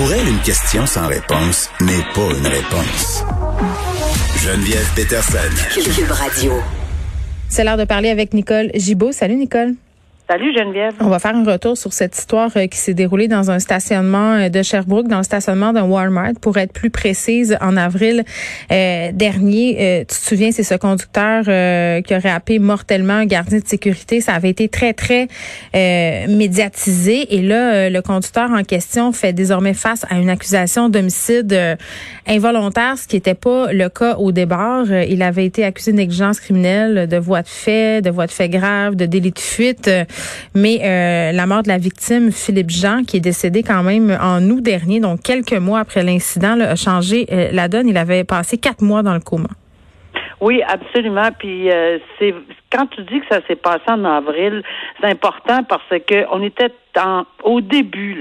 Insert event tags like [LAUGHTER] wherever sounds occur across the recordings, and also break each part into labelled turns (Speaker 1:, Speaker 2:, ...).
Speaker 1: Pour elle, une question sans réponse n'est pas une réponse. Geneviève Peterson.
Speaker 2: Cube Radio.
Speaker 3: C'est l'heure de parler avec Nicole Gibaud. Salut Nicole.
Speaker 4: Salut Geneviève.
Speaker 3: On va faire un retour sur cette histoire euh, qui s'est déroulée dans un stationnement euh, de Sherbrooke, dans le stationnement d'un Walmart, pour être plus précise, en avril euh, dernier. tu te souviens, c'est ce conducteur qui aurait happé mortellement un gardien de sécurité. Ça avait été très, très médiatisé. Et là, le conducteur en question fait désormais face à une accusation d'homicide involontaire, ce qui n'était pas le cas au départ. Il avait été accusé de criminelle, de voie de fait, de voie de fait grave, de délit de fuite. Mais euh, la mort de la victime, Philippe Jean, qui est décédé quand même en août dernier, donc quelques mois après l'incident, a changé euh, la donne. Il avait passé quatre mois dans le coma.
Speaker 4: Oui, absolument. Puis euh, c'est quand tu dis que ça s'est passé en avril, c'est important parce que on était au début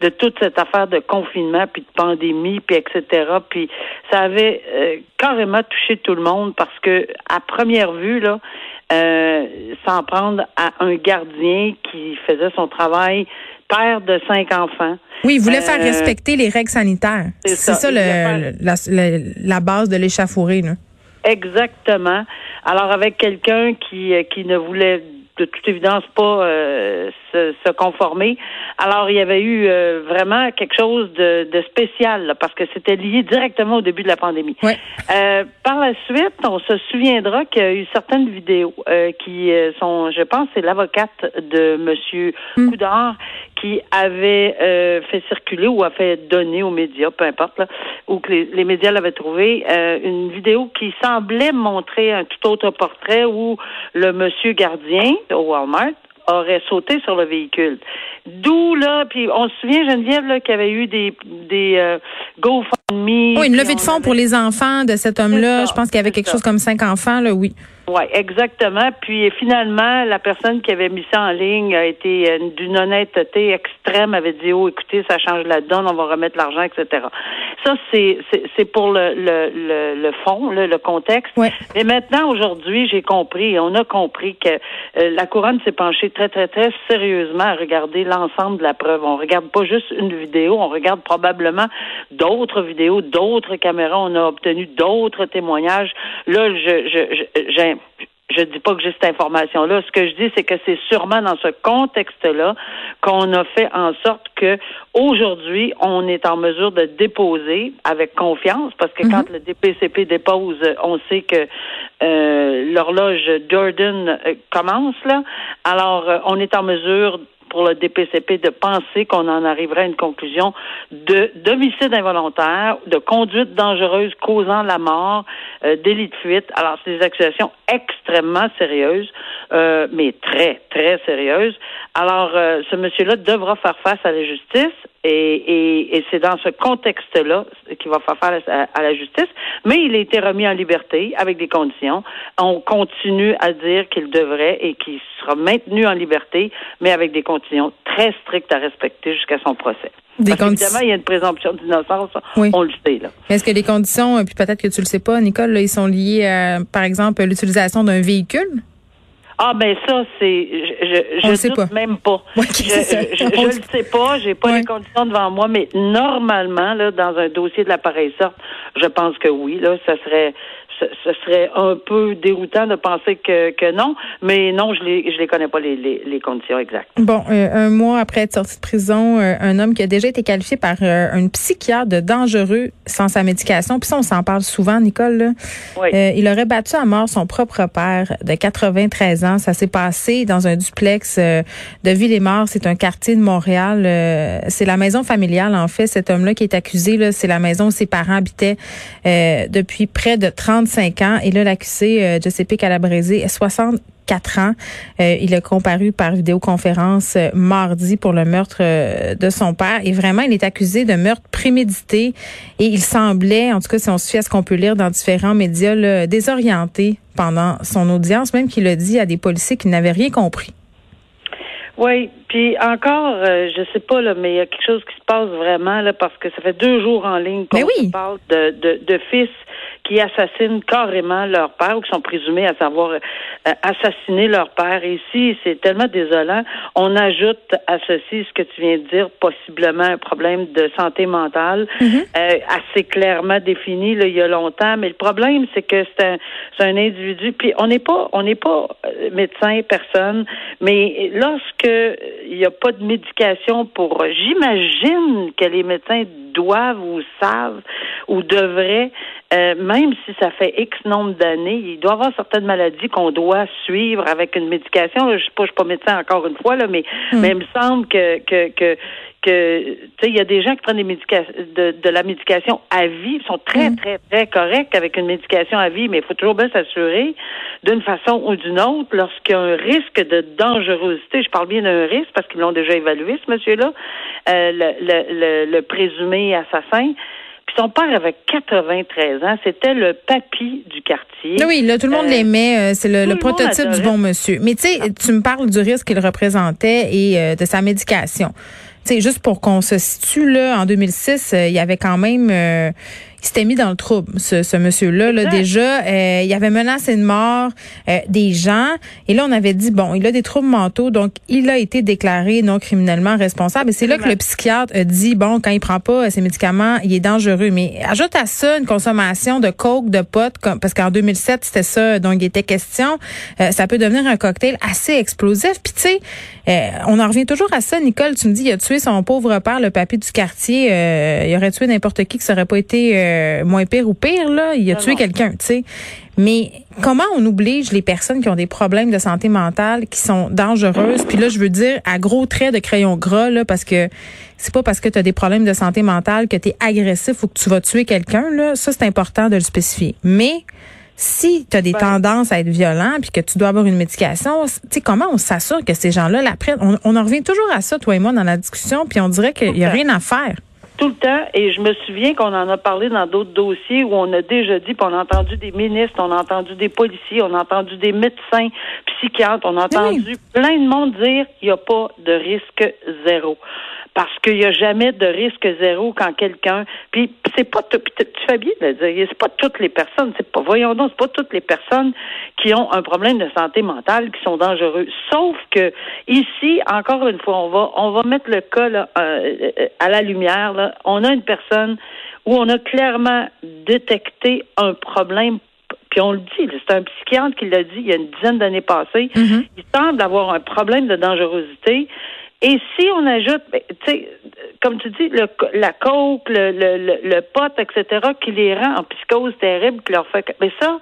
Speaker 4: de toute cette affaire de confinement puis de pandémie puis etc. Puis ça avait carrément touché tout le monde parce que à première vue là, euh, s'en prendre à un gardien qui faisait son travail, père de cinq enfants.
Speaker 3: Oui, il voulait faire euh, respecter les règles sanitaires. C'est ça, la, base de l'échafourée.
Speaker 4: Exactement. Alors avec quelqu'un qui, euh, qui ne voulait de toute évidence pas euh, se, conformer. Alors, il y avait eu euh, vraiment quelque chose de, spécial parce que c'était lié directement au début de la pandémie. Euh, par la suite, on se souviendra qu'il y a eu certaines vidéos qui sont, je pense, c'est l'avocate de Monsieur mm. Coudard qui avait fait circuler ou a fait donner aux médias, peu importe, ou que les, les médias l'avaient trouvé, une vidéo qui semblait montrer un tout autre portrait où le monsieur gardien au Walmart aurait sauté sur le véhicule. D'où là, puis on se souvient Geneviève là qu'il y avait eu des des euh, GoFundMe.
Speaker 3: Oui, une levée de fonds pour les enfants de cet homme-là. Je pense qu'il y avait quelque chose comme cinq enfants là, oui.
Speaker 4: Oui, exactement. Puis finalement, la personne qui avait mis ça en ligne a été euh, d'une honnêteté extrême, avait dit Oh, écoutez, ça change la donne, on va remettre l'argent, etc. Ça, c'est c'est pour le, le, le, le fond, le, le contexte. Mais maintenant, aujourd'hui, j'ai compris, on a compris que euh, la couronne s'est penchée très, très, très sérieusement à regarder l'ensemble de la preuve. On regarde pas juste une vidéo, on regarde probablement d'autres vidéos, d'autres caméras. On a obtenu d'autres témoignages. Là, je, je, j'ai je dis pas que j'ai cette information-là. Ce que je dis, c'est que c'est sûrement dans ce contexte-là qu'on a fait en sorte que aujourd'hui, on est en mesure de déposer avec confiance, parce que quand mhm. le DPCP dépose, on sait que euh, l'horloge Jordan euh, commence là. Alors, euh, on est en mesure pour le DPCP de penser qu'on en arriverait à une conclusion de d'homicide involontaire, de conduite dangereuse causant la mort, euh, délit de fuite. Alors, c'est des accusations extrêmement sérieuses, euh, mais très, très sérieuses. Alors, euh, ce monsieur-là devra faire face à la justice et, et, c'est dans ce contexte-là qu'il va faire face à, la justice. Mais il a été remis en liberté avec des conditions. On continue à dire qu'il devrait et qu'il sera maintenu en liberté, mais avec des conditions très strictes à respecter jusqu'à son procès. Des Parce évidemment, il y a une présomption d'innocence, on le sait. Là.
Speaker 3: Est-ce que les conditions, puis peut-être que tu le sais pas, Nicole, là, ils sont liés à, par exemple, l'utilisation d'un véhicule?
Speaker 4: Ah ben ça c'est je je, je doute pas. même pas. [LAUGHS] je, je, je, le sais pas, j'ai pas les conditions devant moi, mais normalement là dans un dossier de l'appareil sorte, je pense que oui là, ça serait ce serait un peu déroutant de penser que, que non, mais non, je les je les connais pas les, les, les conditions exactes.
Speaker 3: Bon, euh, un mois après être sorti de prison, euh, un homme qui a déjà été qualifié par euh, une psychiatre de dangereux sans sa médication, puis ça on s'en parle souvent, Nicole. Là. Oui. il aurait battu à mort son propre père de 93 ans. Ça s'est passé dans un duplex de Ville-et-Mort. C'est un quartier de Montréal. c'est la maison familiale en fait. Cet homme-là qui est accusé, c'est la maison où ses parents habitaient depuis près de 30 5 ans. Et là, l'accusé, euh, Giuseppe Calabrese, 64 ans. Euh, il a comparu par vidéoconférence euh, mardi pour le meurtre euh, de son père. Et vraiment, il est accusé de meurtre prémédité. Et il semblait, en tout cas, si on se fie à ce qu'on peut lire dans différents médias, désorienté pendant son audience, même qu'il a dit à des policiers qu'il n'avait rien compris.
Speaker 4: Oui, puis encore, je sais pas là, mais il y a quelque chose qui se passe vraiment là parce que ça fait deux jours en ligne qu'on parle de, de, de fils qui assassinent carrément leur père ou qui sont présumés à savoir euh, assassiner leur père. Et ici, c'est tellement désolant. On ajoute à ceci ce que tu viens de dire, possiblement un problème de santé mentale, mm-hmm. euh, assez clairement défini là, il y a longtemps. Mais le problème, c'est que c'est un, c'est un individu. Puis on n'est pas, on n'est pas euh, médecin, personne. Mais lorsque il n'y a pas de médication pour, j'imagine que les médecins doivent ou savent ou devraient, euh, même si ça fait X nombre d'années, il doit y avoir certaines maladies qu'on doit suivre avec une médication. Je ne suis pas, suis pas médecin encore une fois, là, mais, hmm. mais il me semble que, que, que que tu sais il y a des gens qui prennent des médications de, de, la médication à vie, ils sont très hmm. très très corrects avec une médication à vie, mais il faut toujours bien s'assurer d'une façon ou d'une autre lorsqu'il y a un risque de dangerosité. Je parle bien d'un risque parce qu'ils l'ont déjà évalué ce monsieur-là, euh, le, le, le présumé assassin. Puis son père avait 93 ans. C'était le papy du quartier.
Speaker 3: Oui, là, tout le monde euh, l'aimait. Euh, c'est le, prototype du bon monsieur. Mais tu sais, tu me parles du risque qu'il représentait et euh, de sa médication. Tu juste pour qu'on se situe, là, en 2006, il y avait quand même il s'était mis dans le trouble, ce, ce monsieur-là. Là, déjà, euh, il avait menacé de mort euh, des gens. Et là, on avait dit, bon, il a des troubles mentaux, donc il a été déclaré non criminellement responsable. Et c'est là que le psychiatre a dit, bon, quand il prend pas ses médicaments, il est dangereux. Mais ajoute à ça une consommation de coke, de potes, parce qu'en 2007, c'était ça dont il était question. Euh, ça peut devenir un cocktail assez explosif. Puis tu sais, on en revient toujours à ça. Nicole, tu me dis, il a tué son pauvre père, le papy du quartier. il aurait tué n'importe qui qui serait pas été euh, moins pire ou pire, là, il a tué quelqu'un, tu sais. Mais comment on oblige les personnes qui ont des problèmes de santé mentale, qui sont dangereuses, puis là, je veux dire à gros traits de crayon gras, là, parce que c'est pas parce que tu as des problèmes de santé mentale que tu es agressif ou que tu vas tuer quelqu'un, là. Ça, c'est important de le spécifier. Mais si tu as des tendances à être violent puis que tu dois avoir une médication, tu sais comment on s'assure que ces gens-là la prennent on, on en revient toujours à ça toi et moi dans la discussion puis on dirait qu'il y a rien à faire
Speaker 4: tout le temps, et je me souviens qu'on en a parlé dans d'autres dossiers où on a déjà dit, puis on a entendu des ministres, on a entendu des policiers, on a entendu des médecins, psychiatres, on a entendu plein de monde dire il n'y a pas de risque zéro parce qu'il n'y a jamais de risque zéro quand quelqu'un. Puis c'est pas tu fais bien de le dire, c'est pas toutes les personnes, c'est pas voyons donc, c'est pas toutes les personnes qui ont un problème de santé mentale qui sont dangereux. Sauf que ici, encore une fois, on va on va mettre le cas là, euh, à la lumière. Là. On a une personne où on a clairement détecté un problème puis on le dit, c'est un psychiatre qui l'a dit il y a une dizaine d'années passées. Mm-hmm. Il semble avoir un problème de dangerosité. Et si on ajoute, ben, tu sais, comme tu dis, le, la coke, le, le, le, pote, etc., qui les rend en psychose terrible, qui leur fait. Mais ça,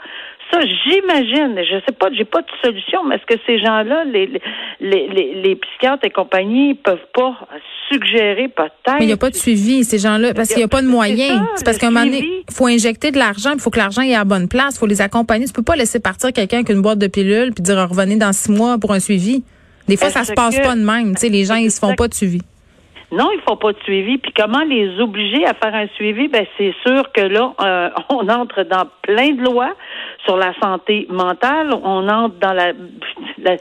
Speaker 4: ça, j'imagine, je sais pas, j'ai pas de solution, mais est-ce que ces gens-là, les, les, les, les, psychiatres et compagnie, peuvent pas suggérer peut-être.
Speaker 3: Mais il n'y a pas de suivi, ces gens-là, parce qu'il n'y a pas de moyens. C'est parce qu'à un moment donné, il faut injecter de l'argent, il faut que l'argent ait à la bonne place, il faut les accompagner. Tu peux pas laisser partir quelqu'un avec une boîte de pilules puis dire revenez dans six mois pour un suivi. Des fois, ça se passe pas de même. Les gens, ils se font pas de suivi.
Speaker 4: Non, ils font pas de suivi. Puis comment les obliger à faire un suivi? Ben c'est sûr que là, euh, [LAUGHS] on entre dans plein de lois sur la santé mentale. On entre dans la, [LAUGHS]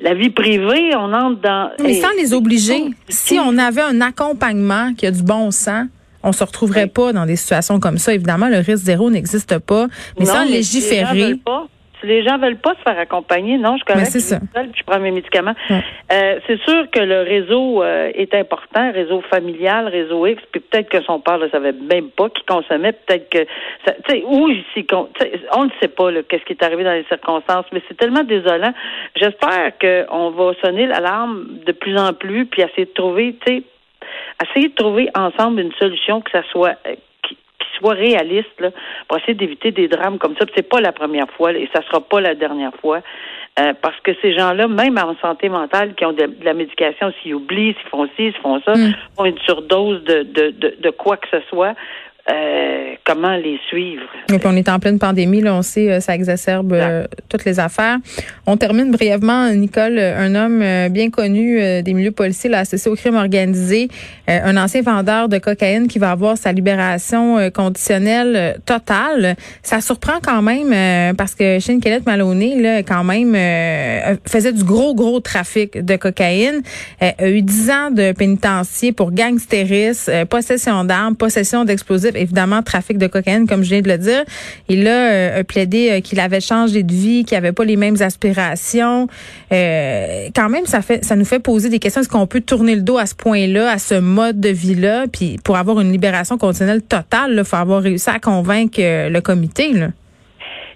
Speaker 4: la, vie privée. On entre dans.
Speaker 3: Mais sans les obliger, si on avait un accompagnement qui a du bon sens, on se retrouverait pas dans des situations comme ça. Évidemment, le risque zéro n'existe pas, mais sans légiférer
Speaker 4: les gens veulent pas se faire accompagner, non, je connais. C'est je prends mes médicaments. Euh, c'est sûr que le réseau euh, est important, réseau familial, réseau X, puis peut-être que son père ne savait même pas qu'il consommait, peut-être que, tu sais, où ici, on ne sait pas qu'est-ce qui est arrivé dans les circonstances, mais c'est tellement désolant. J'espère qu'on va sonner l'alarme de plus en plus, puis essayer de trouver, tu sais, essayer de trouver ensemble une solution que ça soit euh, soit réaliste là, pour essayer d'éviter des drames comme ça. C'est pas la première fois et ça sera pas la dernière fois. Euh, parce que ces gens-là, même en santé mentale, qui ont de, la médication, s'ils oublient, s'ils font ci, s'ils font ça, mm. ont une surdose de, de, de, de quoi que ce soit, euh, comment les suivre.
Speaker 3: Et puis on est en pleine pandémie, là, on sait, euh, ça exacerbe euh, toutes les affaires. On termine brièvement, Nicole, un homme bien connu des milieux policiers, là, associé au crime organisé, un ancien vendeur de cocaïne qui va avoir sa libération conditionnelle totale. Ça surprend quand même parce que Shane Kellett Maloney, là, quand même, faisait du gros, gros trafic de cocaïne, a eu dix ans de pénitencier pour gangstérisme, possession d'armes, possession d'explosifs évidemment, trafic de cocaïne, comme je viens de le dire. Il a, a plaidé qu'il avait changé de vie, qu'il avait pas les mêmes aspirations. quand même, ça fait, ça nous fait poser des questions. Est-ce qu'on peut tourner le dos à ce point-là, à ce mode de vie-là, puis pour avoir une libération conditionnelle totale, il faut avoir réussi à convaincre le comité.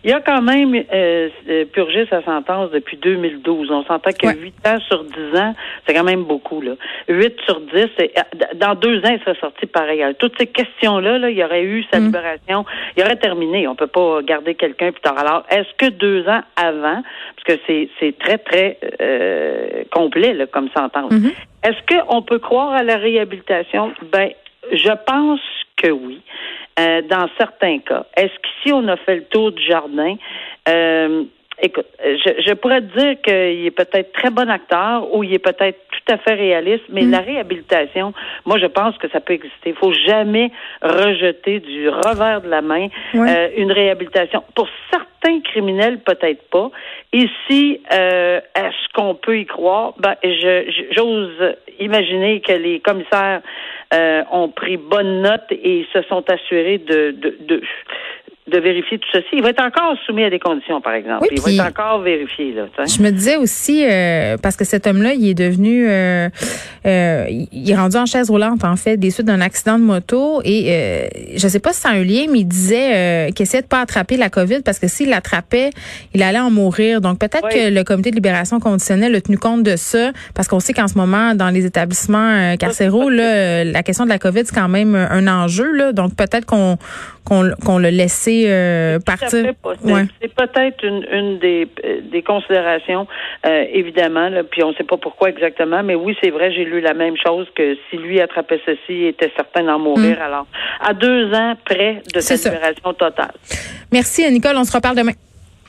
Speaker 4: Il a quand même euh, euh, purgé sa sentence depuis 2012. On s'entend que 8 ans sur 10 ans, c'est quand même beaucoup. Là. 8 sur 10, euh, dans deux ans, il serait sorti pareil. Toutes ces questions-là, là, il y aurait eu sa mm. libération, il aurait terminé. On peut pas garder quelqu'un plus tard. Alors, est-ce que deux ans avant, parce que c'est, c'est très, très complet là, comme sentence, mm-hmm. est-ce qu'on peut croire à la réhabilitation? Ben, je pense que oui. Euh, dans certains cas. Est-ce qu'ici, on a fait le tour du jardin? Euh, écoute, je, je, pourrais te dire qu'il est peut-être très bon acteur ou il est peut-être tout à fait réaliste, mais mm. la réhabilitation, moi, je pense que ça peut exister. Il faut jamais rejeter du revers de la main euh, une réhabilitation. Pour certains criminels, peut-être pas. Ici, euh, est-ce qu'on peut y croire? Ben, j'ose imaginer que les commissaires euh, ont pris bonne note et se sont assurés de, de, de de vérifier tout ceci. Il va être encore soumis à des conditions, par exemple. il va être encore vérifié. Là,
Speaker 3: je me disais aussi, euh, parce que cet homme-là, il est devenu, euh, euh, il est rendu en chaise roulante, en fait, des suites d'un accident de moto. Et euh, je sais pas si c'est un lien, mais il disait euh, qu'il essayait de pas attraper la COVID parce que s'il l'attrapait, il allait en mourir. Donc peut-être que le comité de libération conditionnelle a tenu compte de ça, parce qu'on sait qu'en ce moment, dans les établissements carcéraux, là, la question de la COVID, c'est quand même un enjeu. Là, donc peut-être qu'on qu'on l'a euh, partir.
Speaker 4: C'est peut-être une, une des, des considérations, euh, évidemment, là, puis on ne sait pas pourquoi exactement, mais oui, c'est vrai, j'ai lu la même chose que si lui attrapait ceci, il était certain d'en mourir. Mm. Alors, à deux ans près de sa libération totale.
Speaker 3: Merci, Nicole. On se reparle demain.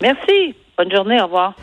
Speaker 4: Merci. Bonne journée. Au revoir.